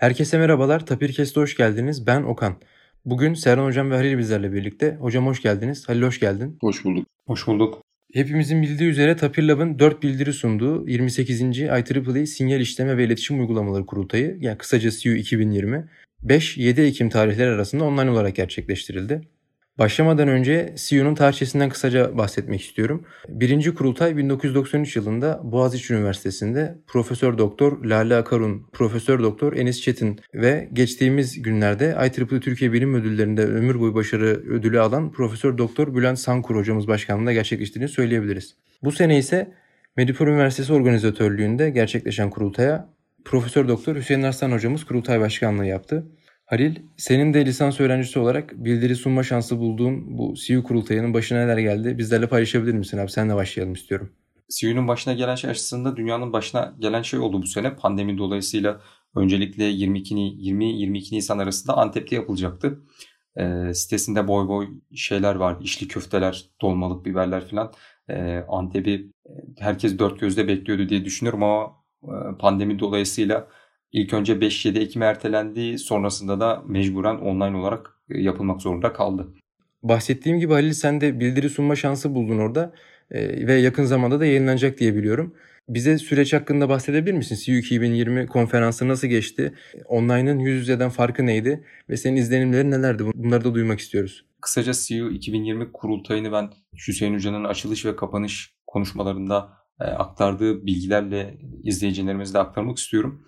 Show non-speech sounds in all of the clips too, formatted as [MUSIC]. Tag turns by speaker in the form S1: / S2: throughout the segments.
S1: Herkese merhabalar. Tapirkes'te hoş geldiniz. Ben Okan. Bugün Serhan Hocam ve Halil bizlerle birlikte. Hocam hoş geldiniz. Halil hoş geldin.
S2: Hoş bulduk.
S3: Hoş bulduk.
S1: Hepimizin bildiği üzere Tapir Lab'ın 4 bildiri sunduğu 28. IEEE Sinyal İşleme ve İletişim Uygulamaları Kurultayı yani kısaca SIU 2020 5-7 Ekim tarihleri arasında online olarak gerçekleştirildi. Başlamadan önce CEO'nun tarihçesinden kısaca bahsetmek istiyorum. Birinci kurultay 1993 yılında Boğaziçi Üniversitesi'nde Profesör Doktor Lale Akarun, Profesör Doktor Enis Çetin ve geçtiğimiz günlerde IEEE Türkiye Bilim Ödülleri'nde ömür boyu başarı ödülü alan Profesör Doktor Bülent Sankur hocamız başkanlığında gerçekleştiğini söyleyebiliriz. Bu sene ise Medipol Üniversitesi organizatörlüğünde gerçekleşen kurultaya Profesör Doktor Hüseyin Arslan hocamız kurultay başkanlığı yaptı. Halil, senin de lisans öğrencisi olarak bildiri sunma şansı bulduğun bu CU kurultayının başına neler geldi? Bizlerle paylaşabilir misin abi? Senle başlayalım istiyorum.
S3: CU'nun başına gelen şey aslında dünyanın başına gelen şey oldu bu sene. Pandemi dolayısıyla öncelikle 22 20-22 Nisan arasında Antep'te yapılacaktı. E, sitesinde boy boy şeyler vardı. İşli köfteler, dolmalık biberler falan. E, Antep'i herkes dört gözle bekliyordu diye düşünüyorum ama e, pandemi dolayısıyla İlk önce 5-7 Ekim ertelendi. Sonrasında da mecburen online olarak e, yapılmak zorunda kaldı.
S1: Bahsettiğim gibi Halil sen de bildiri sunma şansı buldun orada ee, ve yakın zamanda da yayınlanacak diye biliyorum. Bize süreç hakkında bahsedebilir misin? CU 2020 konferansı nasıl geçti? Online'ın yüz yüzeden farkı neydi? Ve senin izlenimlerin nelerdi? Bunları da duymak istiyoruz.
S3: Kısaca CU 2020 kurultayını ben Hüseyin Hoca'nın açılış ve kapanış konuşmalarında e, aktardığı bilgilerle izleyicilerimize de aktarmak istiyorum.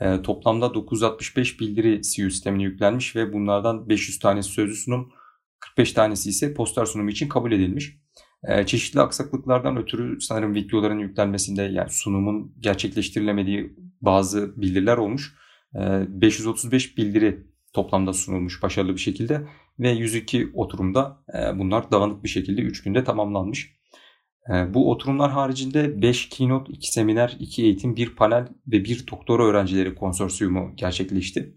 S3: E, toplamda 965 bildiri CU sistemine yüklenmiş ve bunlardan 500 tanesi sözlü sunum, 45 tanesi ise poster sunumu için kabul edilmiş. E, çeşitli aksaklıklardan ötürü sanırım videoların yüklenmesinde yani sunumun gerçekleştirilemediği bazı bildiriler olmuş. E, 535 bildiri toplamda sunulmuş başarılı bir şekilde ve 102 oturumda e, bunlar dağınık bir şekilde 3 günde tamamlanmış. Ee, bu oturumlar haricinde 5 keynote, 2 seminer, 2 eğitim, 1 panel ve 1 doktora öğrencileri konsorsiyumu gerçekleşti.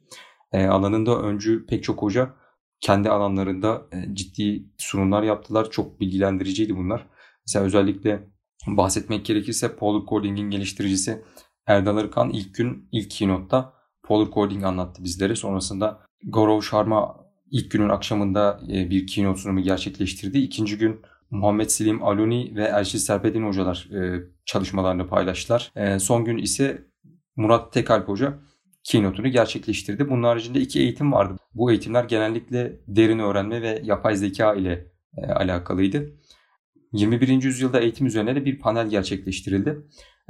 S3: Ee, alanında öncü pek çok hoca kendi alanlarında e, ciddi sunumlar yaptılar. Çok bilgilendiriciydi bunlar. Mesela özellikle bahsetmek gerekirse Polar Coding'in geliştiricisi Erdal Arıkan ilk gün ilk keynote'da Polar Coding anlattı bizlere. Sonrasında Gaurav Sharma ilk günün akşamında e, bir keynote sunumu gerçekleştirdi. İkinci gün Muhammed Selim Aluni ve Erşil Serpedin hocalar e, çalışmalarını paylaştılar. E, son gün ise Murat Tekalp hoca keynote'unu gerçekleştirdi. Bunun haricinde iki eğitim vardı. Bu eğitimler genellikle derin öğrenme ve yapay zeka ile e, alakalıydı. 21. yüzyılda eğitim üzerine de bir panel gerçekleştirildi.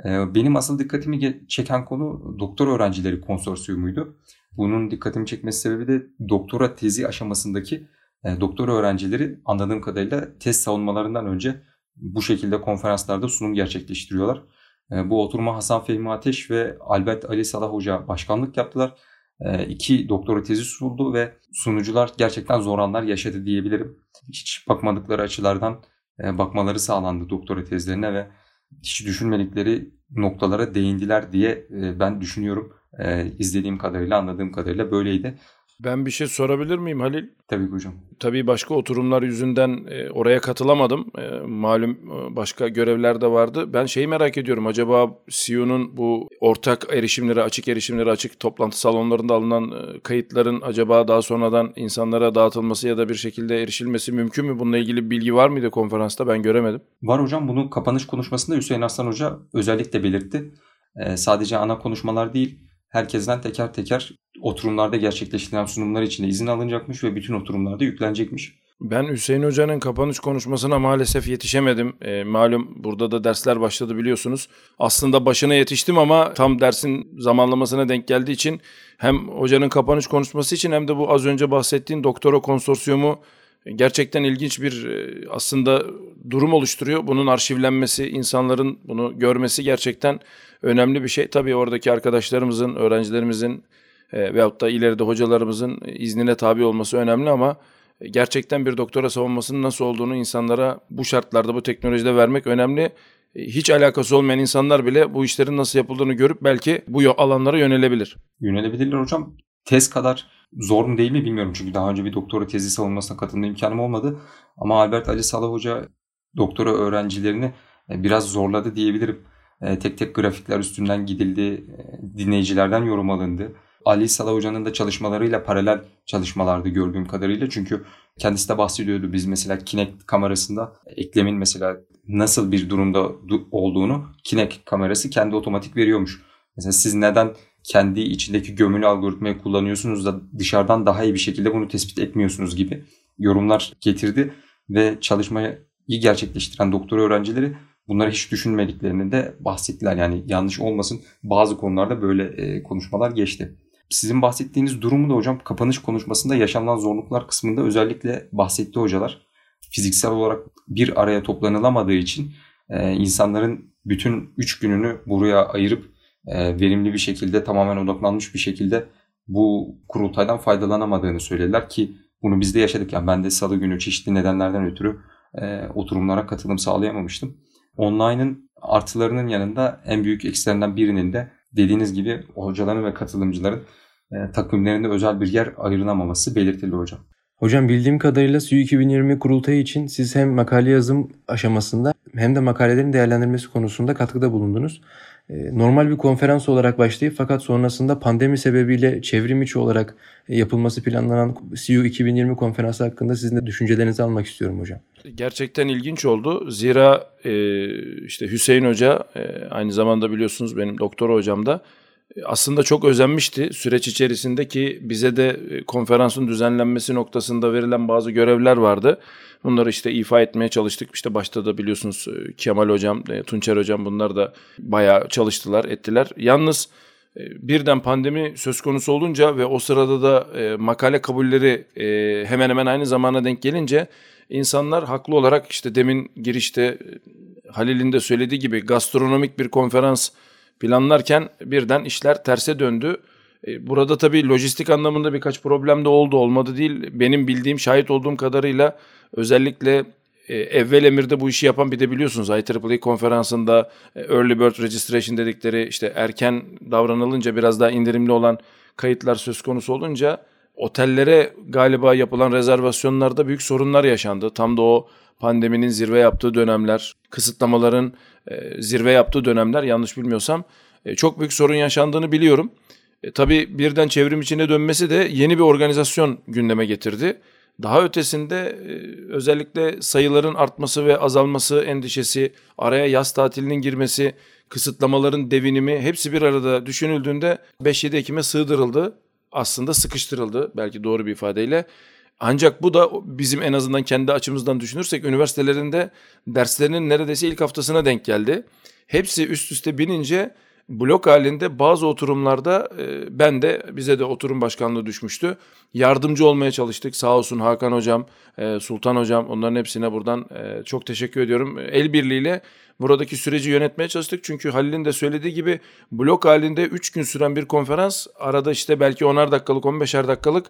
S3: E, benim asıl dikkatimi çeken konu doktor öğrencileri konsorsiyumuydu. Bunun dikkatimi çekmesi sebebi de doktora tezi aşamasındaki e, doktor öğrencileri anladığım kadarıyla test savunmalarından önce bu şekilde konferanslarda sunum gerçekleştiriyorlar. E, bu oturuma Hasan Fehmi Ateş ve Albert Ali Salah Hoca başkanlık yaptılar. E, iki doktora tezi sunuldu ve sunucular gerçekten zor anlar yaşadı diyebilirim. Hiç bakmadıkları açılardan bakmaları sağlandı doktora tezlerine ve hiç düşünmedikleri noktalara değindiler diye ben düşünüyorum. İzlediğim kadarıyla, anladığım kadarıyla böyleydi.
S2: Ben bir şey sorabilir miyim Halil?
S3: Tabii hocam.
S2: Tabii başka oturumlar yüzünden e, oraya katılamadım. E, malum e, başka görevler de vardı. Ben şeyi merak ediyorum. Acaba CEO'nun bu ortak erişimleri, açık erişimleri, açık toplantı salonlarında alınan kayıtların acaba daha sonradan insanlara dağıtılması ya da bir şekilde erişilmesi mümkün mü? Bununla ilgili bilgi var mıydı konferansta? Ben göremedim.
S3: Var hocam. Bunu kapanış konuşmasında Hüseyin Aslan Hoca özellikle belirtti. Sadece ana konuşmalar değil, herkesten teker teker oturumlarda gerçekleştirilen sunumlar için de izin alınacakmış ve bütün oturumlarda yüklenecekmiş.
S2: Ben Hüseyin Hoca'nın kapanış konuşmasına maalesef yetişemedim. E, malum burada da dersler başladı biliyorsunuz. Aslında başına yetiştim ama tam dersin zamanlamasına denk geldiği için hem hocanın kapanış konuşması için hem de bu az önce bahsettiğin doktora konsorsiyumu gerçekten ilginç bir e, aslında durum oluşturuyor. Bunun arşivlenmesi, insanların bunu görmesi gerçekten önemli bir şey. Tabii oradaki arkadaşlarımızın, öğrencilerimizin e, veyahut da ileride hocalarımızın iznine tabi olması önemli ama gerçekten bir doktora savunmasının nasıl olduğunu insanlara bu şartlarda, bu teknolojide vermek önemli. E, hiç alakası olmayan insanlar bile bu işlerin nasıl yapıldığını görüp belki bu alanlara yönelebilir.
S3: Yönelebilirler hocam. Tez kadar zor mu değil mi bilmiyorum çünkü daha önce bir doktora tezi savunmasına katılma imkanım olmadı. Ama Albert Ali Salah Hoca doktora öğrencilerini e, biraz zorladı diyebilirim. Tek tek grafikler üstünden gidildi, dinleyicilerden yorum alındı Ali Salah Hoca'nın da çalışmalarıyla paralel çalışmalardı gördüğüm kadarıyla. Çünkü kendisi de bahsediyordu biz mesela Kinect kamerasında eklemin mesela nasıl bir durumda olduğunu Kinect kamerası kendi otomatik veriyormuş. Mesela siz neden kendi içindeki gömülü algoritmayı kullanıyorsunuz da dışarıdan daha iyi bir şekilde bunu tespit etmiyorsunuz gibi yorumlar getirdi ve çalışmayı gerçekleştiren doktor öğrencileri bunları hiç düşünmediklerini de bahsettiler. Yani yanlış olmasın bazı konularda böyle e, konuşmalar geçti. Sizin bahsettiğiniz durumu da hocam kapanış konuşmasında yaşanan zorluklar kısmında özellikle bahsetti hocalar. Fiziksel olarak bir araya toplanılamadığı için e, insanların bütün 3 gününü buraya ayırıp e, verimli bir şekilde tamamen odaklanmış bir şekilde bu kurultaydan faydalanamadığını söylediler ki bunu biz de yaşadık. Yani ben de salı günü çeşitli nedenlerden ötürü e, oturumlara katılım sağlayamamıştım. Online'ın artılarının yanında en büyük eksilerinden birinin de dediğiniz gibi hocaların ve katılımcıların e, takvimlerinde özel bir yer ayrılamaması belirtildi hocam.
S1: Hocam bildiğim kadarıyla SUY 2020 kurultayı için siz hem makale yazım aşamasında hem de makalelerin değerlendirmesi konusunda katkıda bulundunuz. Ee, normal bir konferans olarak başlayıp fakat sonrasında pandemi sebebiyle çevrim içi olarak e, yapılması planlanan CU 2020 konferansı hakkında sizin de düşüncelerinizi almak istiyorum hocam.
S2: Gerçekten ilginç oldu. Zira e, işte Hüseyin Hoca e, aynı zamanda biliyorsunuz benim doktor hocam da aslında çok özenmişti süreç içerisinde ki bize de konferansın düzenlenmesi noktasında verilen bazı görevler vardı. Bunları işte ifa etmeye çalıştık. İşte başta da biliyorsunuz e, Kemal Hocam, e, Tunçer Hocam bunlar da bayağı çalıştılar, ettiler. Yalnız e, birden pandemi söz konusu olunca ve o sırada da makale kabulleri hemen hemen aynı zamana denk gelince insanlar haklı olarak işte demin girişte Halil'in de söylediği gibi gastronomik bir konferans planlarken birden işler terse döndü. Burada tabii lojistik anlamında birkaç problem de oldu olmadı değil. Benim bildiğim şahit olduğum kadarıyla Özellikle e, evvel emirde bu işi yapan bir de biliyorsunuz IEEE konferansında e, early bird registration dedikleri işte erken davranılınca biraz daha indirimli olan kayıtlar söz konusu olunca otellere galiba yapılan rezervasyonlarda büyük sorunlar yaşandı. Tam da o pandeminin zirve yaptığı dönemler, kısıtlamaların e, zirve yaptığı dönemler yanlış bilmiyorsam e, çok büyük sorun yaşandığını biliyorum. E, tabii birden çevrim içine dönmesi de yeni bir organizasyon gündeme getirdi. Daha ötesinde e, özellikle sayıların artması ve azalması endişesi, araya yaz tatilinin girmesi, kısıtlamaların devinimi hepsi bir arada düşünüldüğünde 5-7 Ekim'e sığdırıldı. Aslında sıkıştırıldı belki doğru bir ifadeyle. Ancak bu da bizim en azından kendi açımızdan düşünürsek üniversitelerinde derslerinin neredeyse ilk haftasına denk geldi. Hepsi üst üste binince blok halinde bazı oturumlarda e, ben de bize de oturum başkanlığı düşmüştü. Yardımcı olmaya çalıştık. Sağ olsun Hakan hocam, e, Sultan hocam onların hepsine buradan e, çok teşekkür ediyorum. El birliğiyle buradaki süreci yönetmeye çalıştık. Çünkü Halil'in de söylediği gibi blok halinde 3 gün süren bir konferans arada işte belki 10'ar dakikalık 15'er dakikalık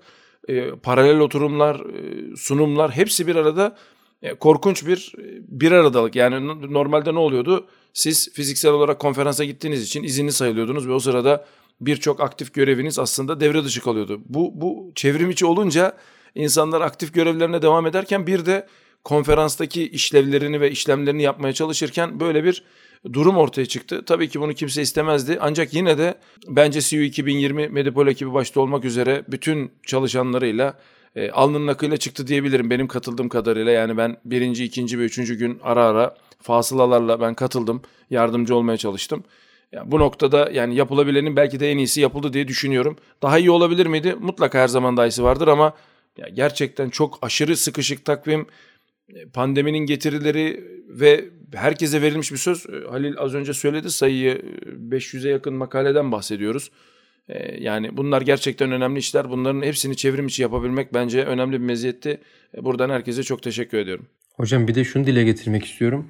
S2: e, paralel oturumlar, e, sunumlar hepsi bir arada e, korkunç bir bir aradalık. Yani normalde ne oluyordu? Siz fiziksel olarak konferansa gittiğiniz için izinli sayılıyordunuz ve o sırada birçok aktif göreviniz aslında devre dışı kalıyordu. Bu, bu çevrim içi olunca insanlar aktif görevlerine devam ederken bir de konferanstaki işlevlerini ve işlemlerini yapmaya çalışırken böyle bir durum ortaya çıktı. Tabii ki bunu kimse istemezdi ancak yine de bence CU 2020 Medipol ekibi başta olmak üzere bütün çalışanlarıyla e, alnının akıyla çıktı diyebilirim benim katıldığım kadarıyla. Yani ben birinci, ikinci ve üçüncü gün ara ara fasılalarla ben katıldım. Yardımcı olmaya çalıştım. Yani bu noktada yani yapılabilenin belki de en iyisi yapıldı diye düşünüyorum. Daha iyi olabilir miydi? Mutlaka her zaman daha iyisi vardır ama ya gerçekten çok aşırı sıkışık takvim, pandeminin getirileri ve herkese verilmiş bir söz. E, Halil az önce söyledi sayıyı 500'e yakın makaleden bahsediyoruz. E, yani bunlar gerçekten önemli işler. Bunların hepsini çevrim içi yapabilmek bence önemli bir meziyetti. Buradan herkese çok teşekkür ediyorum.
S1: Hocam bir de şunu dile getirmek istiyorum.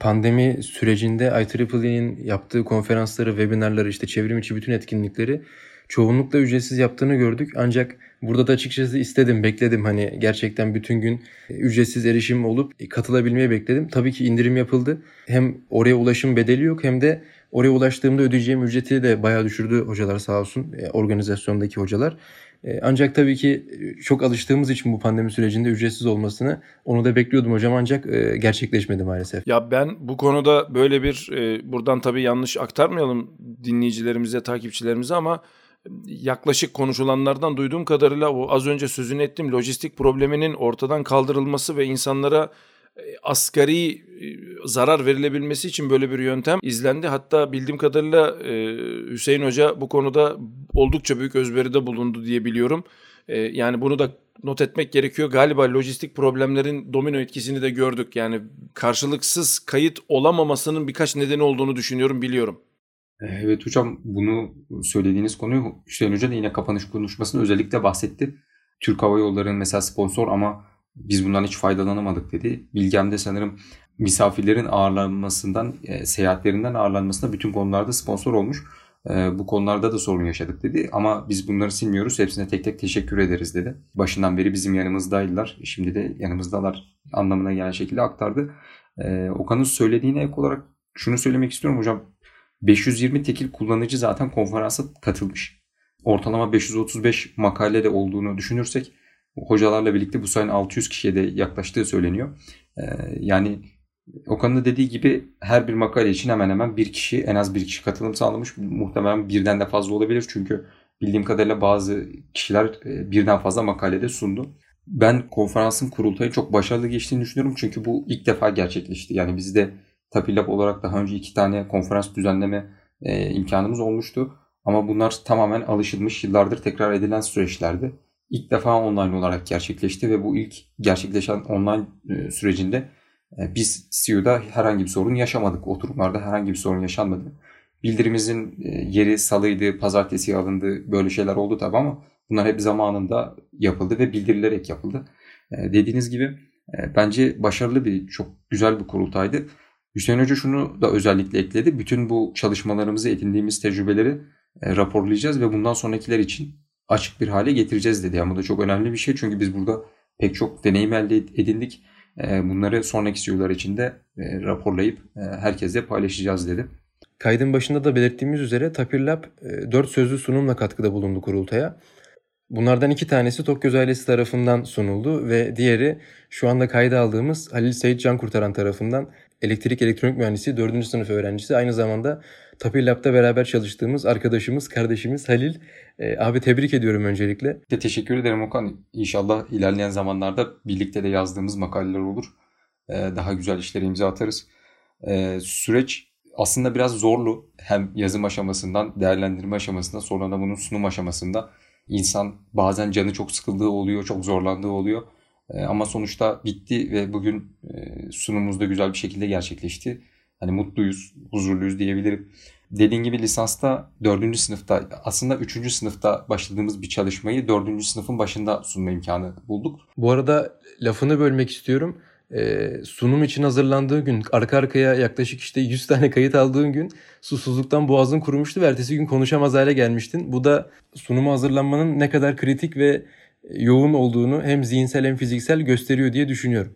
S1: Pandemi sürecinde IEEE'nin yaptığı konferansları, webinarları, işte çevrim içi bütün etkinlikleri çoğunlukla ücretsiz yaptığını gördük. Ancak burada da açıkçası istedim, bekledim. Hani gerçekten bütün gün ücretsiz erişim olup katılabilmeyi bekledim. Tabii ki indirim yapıldı. Hem oraya ulaşım bedeli yok hem de oraya ulaştığımda ödeyeceğim ücreti de bayağı düşürdü hocalar sağ olsun. E, organizasyondaki hocalar. E, ancak tabii ki e, çok alıştığımız için bu pandemi sürecinde ücretsiz olmasını onu da bekliyordum hocam ancak e, gerçekleşmedi maalesef.
S2: Ya ben bu konuda böyle bir buradan tabii yanlış aktarmayalım dinleyicilerimize, takipçilerimize ama yaklaşık konuşulanlardan duyduğum kadarıyla o az önce sözünü ettiğim lojistik probleminin ortadan kaldırılması ve insanlara e, asgari e, zarar verilebilmesi için böyle bir yöntem izlendi. Hatta bildiğim kadarıyla e, Hüseyin Hoca bu konuda oldukça büyük özveride bulundu diye biliyorum. Yani bunu da not etmek gerekiyor. Galiba lojistik problemlerin domino etkisini de gördük. Yani karşılıksız kayıt olamamasının birkaç nedeni olduğunu düşünüyorum, biliyorum.
S3: Evet hocam bunu söylediğiniz konuyu Hüseyin Hoca da yine kapanış konuşmasında özellikle bahsetti. Türk Hava Yolları'nın mesela sponsor ama biz bundan hiç faydalanamadık dedi. Bilgem'de sanırım misafirlerin ağırlanmasından, e, seyahatlerinden ağırlanmasında bütün konularda sponsor olmuş. E, bu konularda da sorun yaşadık dedi. Ama biz bunları silmiyoruz. Hepsine tek tek teşekkür ederiz dedi. Başından beri bizim yanımızdaydılar. Şimdi de yanımızdalar anlamına gelen şekilde aktardı. E, Okan'ın söylediğine ek olarak şunu söylemek istiyorum hocam. 520 tekil kullanıcı zaten konferansa katılmış. Ortalama 535 makale de olduğunu düşünürsek hocalarla birlikte bu sayının 600 kişiye de yaklaştığı söyleniyor. Ee, yani Okan'ın da dediği gibi her bir makale için hemen hemen bir kişi en az bir kişi katılım sağlamış. Muhtemelen birden de fazla olabilir çünkü bildiğim kadarıyla bazı kişiler e, birden fazla makalede sundu. Ben konferansın kurultayı çok başarılı geçtiğini düşünüyorum çünkü bu ilk defa gerçekleşti. Yani bizde Tapilab olarak daha önce iki tane konferans düzenleme e, imkanımız olmuştu. Ama bunlar tamamen alışılmış, yıllardır tekrar edilen süreçlerdi ilk defa online olarak gerçekleşti ve bu ilk gerçekleşen online e, sürecinde e, biz CEO'da herhangi bir sorun yaşamadık. Oturumlarda herhangi bir sorun yaşanmadı. Bildirimizin e, yeri salıydı, pazartesi alındı böyle şeyler oldu tabi ama bunlar hep zamanında yapıldı ve bildirilerek yapıldı. Dediğiniz gibi bence başarılı bir, çok güzel bir kurultaydı. Hüseyin Hoca şunu da özellikle ekledi. Bütün bu çalışmalarımızı edindiğimiz tecrübeleri raporlayacağız ve bundan sonrakiler için açık bir hale getireceğiz dedi. Yani bu da çok önemli bir şey çünkü biz burada pek çok deneyim elde edindik. Ee, bunları sonraki CEO'lar için de e, raporlayıp e, herkese paylaşacağız dedi.
S1: Kaydın başında da belirttiğimiz üzere Tapir Lab 4 e, sözlü sunumla katkıda bulundu kurultaya. Bunlardan iki tanesi Tokyoz ailesi tarafından sunuldu ve diğeri şu anda kayda aldığımız Halil Seyit Can Kurtaran tarafından elektrik elektronik mühendisi 4. sınıf öğrencisi. Aynı zamanda Tapir Lab'da beraber çalıştığımız arkadaşımız, kardeşimiz Halil. E, abi tebrik ediyorum öncelikle.
S3: De teşekkür ederim Okan. İnşallah ilerleyen zamanlarda birlikte de yazdığımız makaleler olur. E, daha güzel işlere imza atarız. E, süreç aslında biraz zorlu. Hem yazım aşamasından, değerlendirme aşamasında, sonra da bunun sunum aşamasında. İnsan bazen canı çok sıkıldığı oluyor, çok zorlandığı oluyor. E, ama sonuçta bitti ve bugün e, sunumumuz da güzel bir şekilde gerçekleşti. Hani mutluyuz, huzurluyuz diyebilirim. Dediğin gibi lisansta 4. sınıfta aslında 3. sınıfta başladığımız bir çalışmayı 4. sınıfın başında sunma imkanı bulduk.
S1: Bu arada lafını bölmek istiyorum. Ee, sunum için hazırlandığı gün arka arkaya yaklaşık işte 100 tane kayıt aldığın gün susuzluktan boğazın kurumuştu ve ertesi gün konuşamaz hale gelmiştin. Bu da sunuma hazırlanmanın ne kadar kritik ve yoğun olduğunu hem zihinsel hem fiziksel gösteriyor diye düşünüyorum.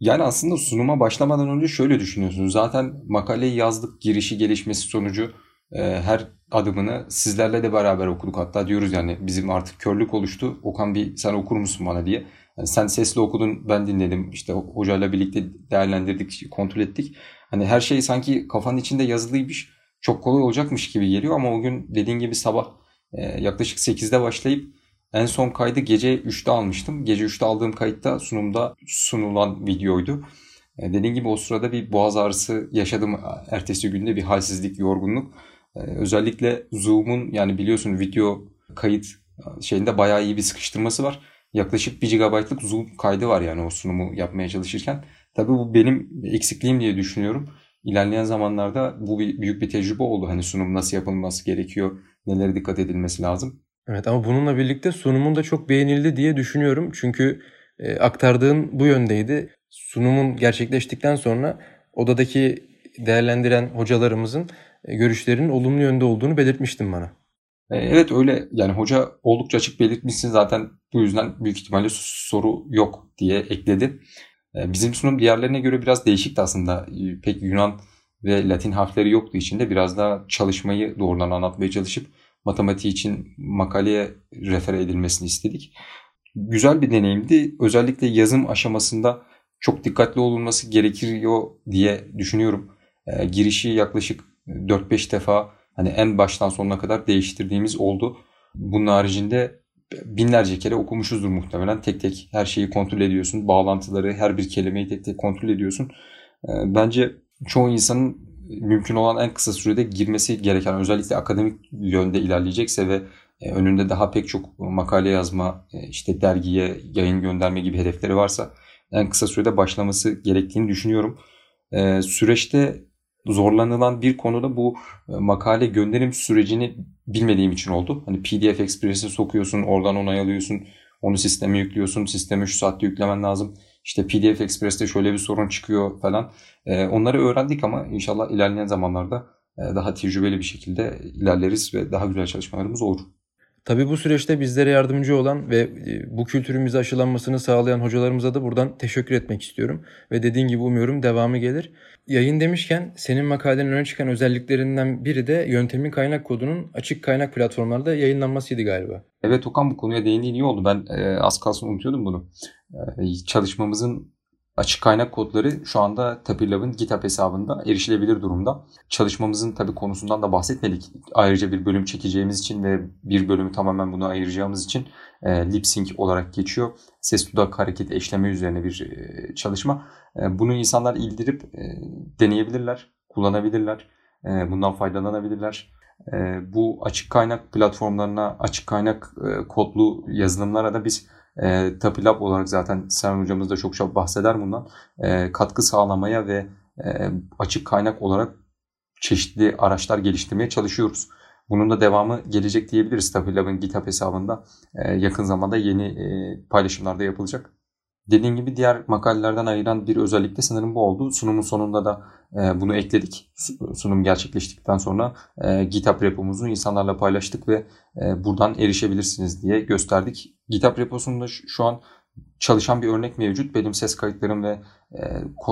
S3: Yani aslında sunuma başlamadan önce şöyle düşünüyorsunuz. Zaten makaleyi yazdık, girişi gelişmesi sonucu e, her adımını sizlerle de beraber okuduk. Hatta diyoruz yani bizim artık körlük oluştu. Okan bir sen okur musun bana diye. Yani sen sesli okudun ben dinledim. İşte hocayla birlikte değerlendirdik, kontrol ettik. Hani her şey sanki kafanın içinde yazılıymış. Çok kolay olacakmış gibi geliyor ama o gün dediğin gibi sabah e, yaklaşık 8'de başlayıp en son kaydı gece 3'te almıştım. Gece 3'te aldığım kayıtta sunumda sunulan videoydu. E, dediğim gibi o sırada bir boğaz ağrısı yaşadım. Ertesi günde bir halsizlik, yorgunluk. E, özellikle Zoom'un yani biliyorsun video kayıt şeyinde bayağı iyi bir sıkıştırması var. Yaklaşık 1 GB'lık Zoom kaydı var yani o sunumu yapmaya çalışırken. Tabii bu benim eksikliğim diye düşünüyorum. İlerleyen zamanlarda bu bir büyük bir tecrübe oldu. Hani sunum nasıl yapılması gerekiyor, nelere dikkat edilmesi lazım.
S1: Evet ama bununla birlikte sunumun da çok beğenildi diye düşünüyorum. Çünkü e, aktardığın bu yöndeydi. Sunumun gerçekleştikten sonra odadaki değerlendiren hocalarımızın e, görüşlerinin olumlu yönde olduğunu belirtmiştin bana.
S3: E, evet öyle yani hoca oldukça açık belirtmişsin zaten bu yüzden büyük ihtimalle soru yok diye ekledi. E, bizim sunum diğerlerine göre biraz değişikti aslında. Pek Yunan ve Latin harfleri yoktu içinde. Biraz daha çalışmayı doğrudan anlatmaya çalışıp matematiği için makaleye refer edilmesini istedik. Güzel bir deneyimdi. Özellikle yazım aşamasında çok dikkatli olunması gerekiyor diye düşünüyorum. E, girişi yaklaşık 4-5 defa hani en baştan sonuna kadar değiştirdiğimiz oldu. Bunun haricinde binlerce kere okumuşuzdur muhtemelen. Tek tek her şeyi kontrol ediyorsun. Bağlantıları, her bir kelimeyi tek tek kontrol ediyorsun. Ee, bence çoğu insanın mümkün olan en kısa sürede girmesi gereken özellikle akademik yönde ilerleyecekse ve e, önünde daha pek çok makale yazma, e, işte dergiye yayın gönderme gibi hedefleri varsa en kısa sürede başlaması gerektiğini düşünüyorum. Ee, süreçte zorlanılan bir konuda bu e, makale gönderim sürecini bilmediğim için oldu. Hani PDF Express'e sokuyorsun, oradan onay alıyorsun, onu sisteme yüklüyorsun, sisteme şu saatte yüklemen lazım. İşte PDF Express'te şöyle bir sorun çıkıyor falan. Ee, onları öğrendik ama inşallah ilerleyen zamanlarda e, daha tecrübeli bir şekilde ilerleriz ve daha güzel çalışmalarımız olur.
S1: Tabii bu süreçte bizlere yardımcı olan ve e, bu kültürümüze aşılanmasını sağlayan hocalarımıza da buradan teşekkür etmek istiyorum. Ve dediğin gibi umuyorum devamı gelir. Yayın demişken senin makalenin öne çıkan özelliklerinden biri de yöntemin kaynak kodunun açık kaynak platformlarda yayınlanmasıydı galiba.
S3: Evet Okan bu konuya değindiğin iyi oldu. Ben e, az kalsın unutuyordum bunu. E, çalışmamızın Açık kaynak kodları şu anda Tapirlab'ın GitHub hesabında erişilebilir durumda. Çalışmamızın tabi konusundan da bahsetmedik. Ayrıca bir bölüm çekeceğimiz için ve bir bölümü tamamen buna ayıracağımız için e, lip sync olarak geçiyor. Ses dudak hareket eşleme üzerine bir e, çalışma. E, bunu insanlar ildirip e, deneyebilirler, kullanabilirler. E, bundan faydalanabilirler. E, bu açık kaynak platformlarına, açık kaynak e, kodlu yazılımlara da biz e, Tapilab olarak zaten Serhan hocamız da çok çok bahseder bundan. E, katkı sağlamaya ve e, açık kaynak olarak çeşitli araçlar geliştirmeye çalışıyoruz. Bunun da devamı gelecek diyebiliriz. Tapilab'ın GitHub hesabında e, yakın zamanda yeni e, paylaşımlarda yapılacak. Dediğim gibi diğer makalelerden ayıran bir özellik de sanırım bu oldu. Sunumun sonunda da e, bunu ekledik. Sunum gerçekleştikten sonra e, GitHub repomuzu insanlarla paylaştık ve e, buradan erişebilirsiniz diye gösterdik. GitHub reposunda şu an çalışan bir örnek mevcut. Benim ses kayıtlarım ve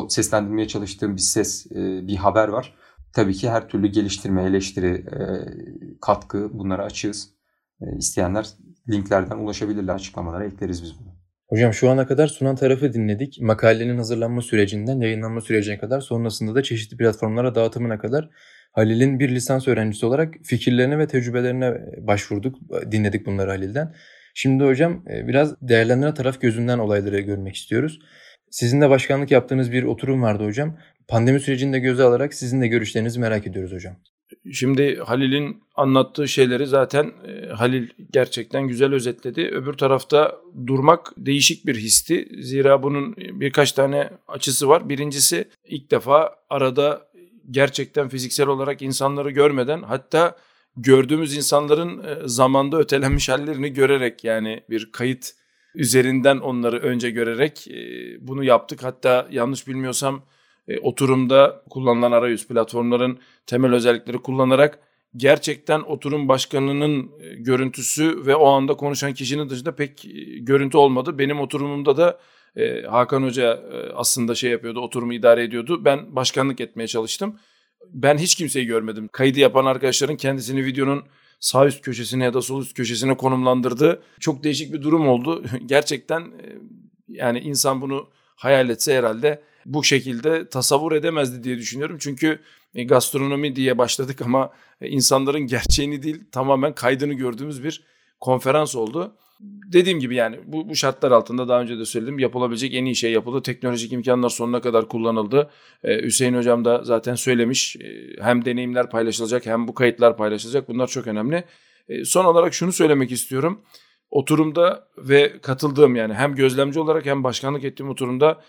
S3: seslendirmeye çalıştığım bir ses, bir haber var. Tabii ki her türlü geliştirme, eleştiri, katkı bunlara açığız. İsteyenler linklerden ulaşabilirler. Açıklamalara ekleriz biz bunu.
S1: Hocam şu ana kadar sunan tarafı dinledik. Makalenin hazırlanma sürecinden yayınlanma sürecine kadar sonrasında da çeşitli platformlara dağıtımına kadar Halil'in bir lisans öğrencisi olarak fikirlerine ve tecrübelerine başvurduk. Dinledik bunları Halil'den. Şimdi hocam e, biraz değerlendiren taraf gözünden olayları görmek istiyoruz. Sizin de başkanlık yaptığınız bir oturum vardı hocam. Pandemi sürecini de göze alarak sizin de görüşlerinizi merak ediyoruz hocam.
S2: Şimdi Halil'in anlattığı şeyleri zaten e, Halil gerçekten güzel özetledi. Öbür tarafta durmak değişik bir histi. Zira bunun birkaç tane açısı var. Birincisi ilk defa arada gerçekten fiziksel olarak insanları görmeden hatta gördüğümüz insanların e, zamanda ötelenmiş hallerini görerek yani bir kayıt üzerinden onları önce görerek e, bunu yaptık. Hatta yanlış bilmiyorsam e, oturumda kullanılan arayüz platformların temel özellikleri kullanarak gerçekten oturum başkanının e, görüntüsü ve o anda konuşan kişinin dışında pek e, görüntü olmadı. Benim oturumumda da Hakan Hoca aslında şey yapıyordu, oturumu idare ediyordu. Ben başkanlık etmeye çalıştım. Ben hiç kimseyi görmedim. Kaydı yapan arkadaşların kendisini videonun sağ üst köşesine ya da sol üst köşesine konumlandırdı. Çok değişik bir durum oldu. [LAUGHS] Gerçekten yani insan bunu hayal etse herhalde bu şekilde tasavvur edemezdi diye düşünüyorum. Çünkü e, gastronomi diye başladık ama e, insanların gerçeğini değil tamamen kaydını gördüğümüz bir konferans oldu. Dediğim gibi yani bu, bu şartlar altında daha önce de söyledim yapılabilecek en iyi şey yapıldı. Teknolojik imkanlar sonuna kadar kullanıldı. Ee, Hüseyin Hocam da zaten söylemiş ee, hem deneyimler paylaşılacak hem bu kayıtlar paylaşılacak bunlar çok önemli. Ee, son olarak şunu söylemek istiyorum. Oturumda ve katıldığım yani hem gözlemci olarak hem başkanlık ettiğim oturumda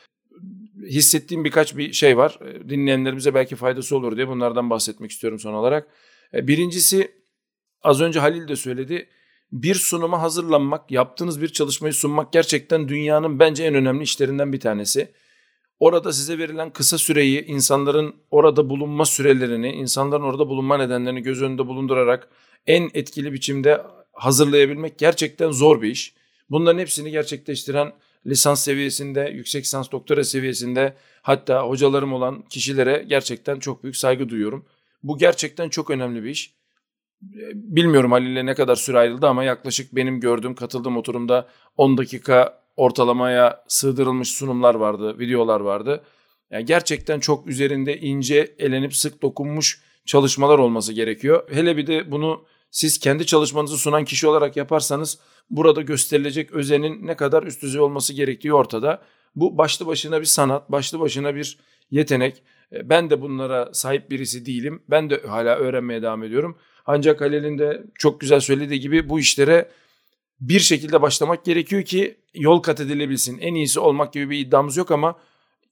S2: hissettiğim birkaç bir şey var. Ee, dinleyenlerimize belki faydası olur diye bunlardan bahsetmek istiyorum son olarak. Ee, birincisi az önce Halil de söyledi. Bir sunuma hazırlanmak, yaptığınız bir çalışmayı sunmak gerçekten dünyanın bence en önemli işlerinden bir tanesi. Orada size verilen kısa süreyi, insanların orada bulunma sürelerini, insanların orada bulunma nedenlerini göz önünde bulundurarak en etkili biçimde hazırlayabilmek gerçekten zor bir iş. Bunların hepsini gerçekleştiren lisans seviyesinde, yüksek lisans doktora seviyesinde hatta hocalarım olan kişilere gerçekten çok büyük saygı duyuyorum. Bu gerçekten çok önemli bir iş. Bilmiyorum Halil'le ne kadar süre ayrıldı ama yaklaşık benim gördüğüm katıldığım oturumda 10 dakika ortalamaya sığdırılmış sunumlar vardı, videolar vardı. Yani gerçekten çok üzerinde ince, elenip sık dokunmuş çalışmalar olması gerekiyor. Hele bir de bunu siz kendi çalışmanızı sunan kişi olarak yaparsanız burada gösterilecek özenin ne kadar üst düzey olması gerektiği ortada. Bu başlı başına bir sanat, başlı başına bir yetenek. E, ben de bunlara sahip birisi değilim. Ben de hala öğrenmeye devam ediyorum. Ancak Halil'in de çok güzel söylediği gibi bu işlere bir şekilde başlamak gerekiyor ki yol kat edilebilsin. En iyisi olmak gibi bir iddiamız yok ama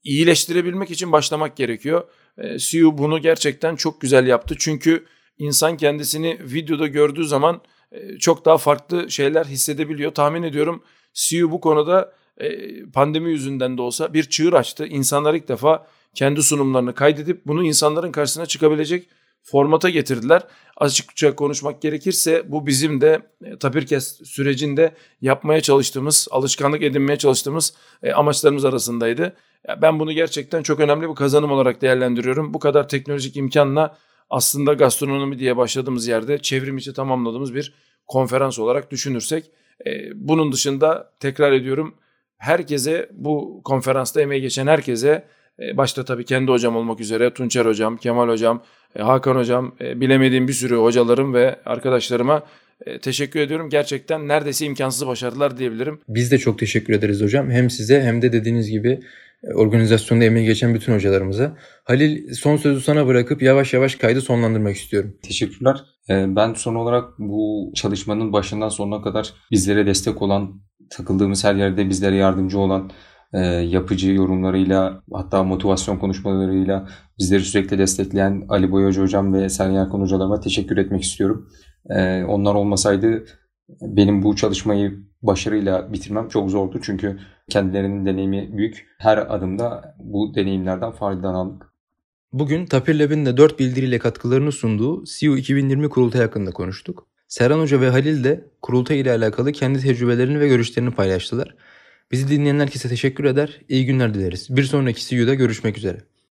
S2: iyileştirebilmek için başlamak gerekiyor. E, Siu bunu gerçekten çok güzel yaptı. Çünkü insan kendisini videoda gördüğü zaman e, çok daha farklı şeyler hissedebiliyor. Tahmin ediyorum Siu bu konuda e, pandemi yüzünden de olsa bir çığır açtı. İnsanlar ilk defa kendi sunumlarını kaydedip bunu insanların karşısına çıkabilecek formata getirdiler. Açıkça konuşmak gerekirse bu bizim de e, Tapirkes sürecinde yapmaya çalıştığımız, alışkanlık edinmeye çalıştığımız e, amaçlarımız arasındaydı. Ben bunu gerçekten çok önemli bir kazanım olarak değerlendiriyorum. Bu kadar teknolojik imkanla aslında gastronomi diye başladığımız yerde çevrim içi tamamladığımız bir konferans olarak düşünürsek. E, bunun dışında tekrar ediyorum herkese bu konferansta emeği geçen herkese başta tabii kendi hocam olmak üzere Tunçer hocam, Kemal hocam, e, Hakan Hocam, e, bilemediğim bir sürü hocalarım ve arkadaşlarıma e, teşekkür ediyorum. Gerçekten neredeyse imkansızı başardılar diyebilirim.
S1: Biz de çok teşekkür ederiz hocam. Hem size hem de dediğiniz gibi organizasyonda emeği geçen bütün hocalarımıza. Halil son sözü sana bırakıp yavaş yavaş kaydı sonlandırmak istiyorum.
S3: Teşekkürler. Ben son olarak bu çalışmanın başından sonuna kadar bizlere destek olan, takıldığımız her yerde bizlere yardımcı olan e, yapıcı yorumlarıyla hatta motivasyon konuşmalarıyla bizleri sürekli destekleyen Ali Boyacı Hocam ve Sergen Erkan Hocalarıma teşekkür etmek istiyorum. E, onlar olmasaydı benim bu çalışmayı başarıyla bitirmem çok zordu. Çünkü kendilerinin deneyimi büyük. Her adımda bu deneyimlerden faydalandık.
S1: Bugün Tapir Lab'in de 4 bildiriyle katkılarını sunduğu CEO 2020 kurultay hakkında konuştuk. Serhan Hoca ve Halil de kurultay ile alakalı kendi tecrübelerini ve görüşlerini paylaştılar. Bizi dinleyen herkese teşekkür eder. İyi günler dileriz. Bir sonraki CU'da görüşmek üzere.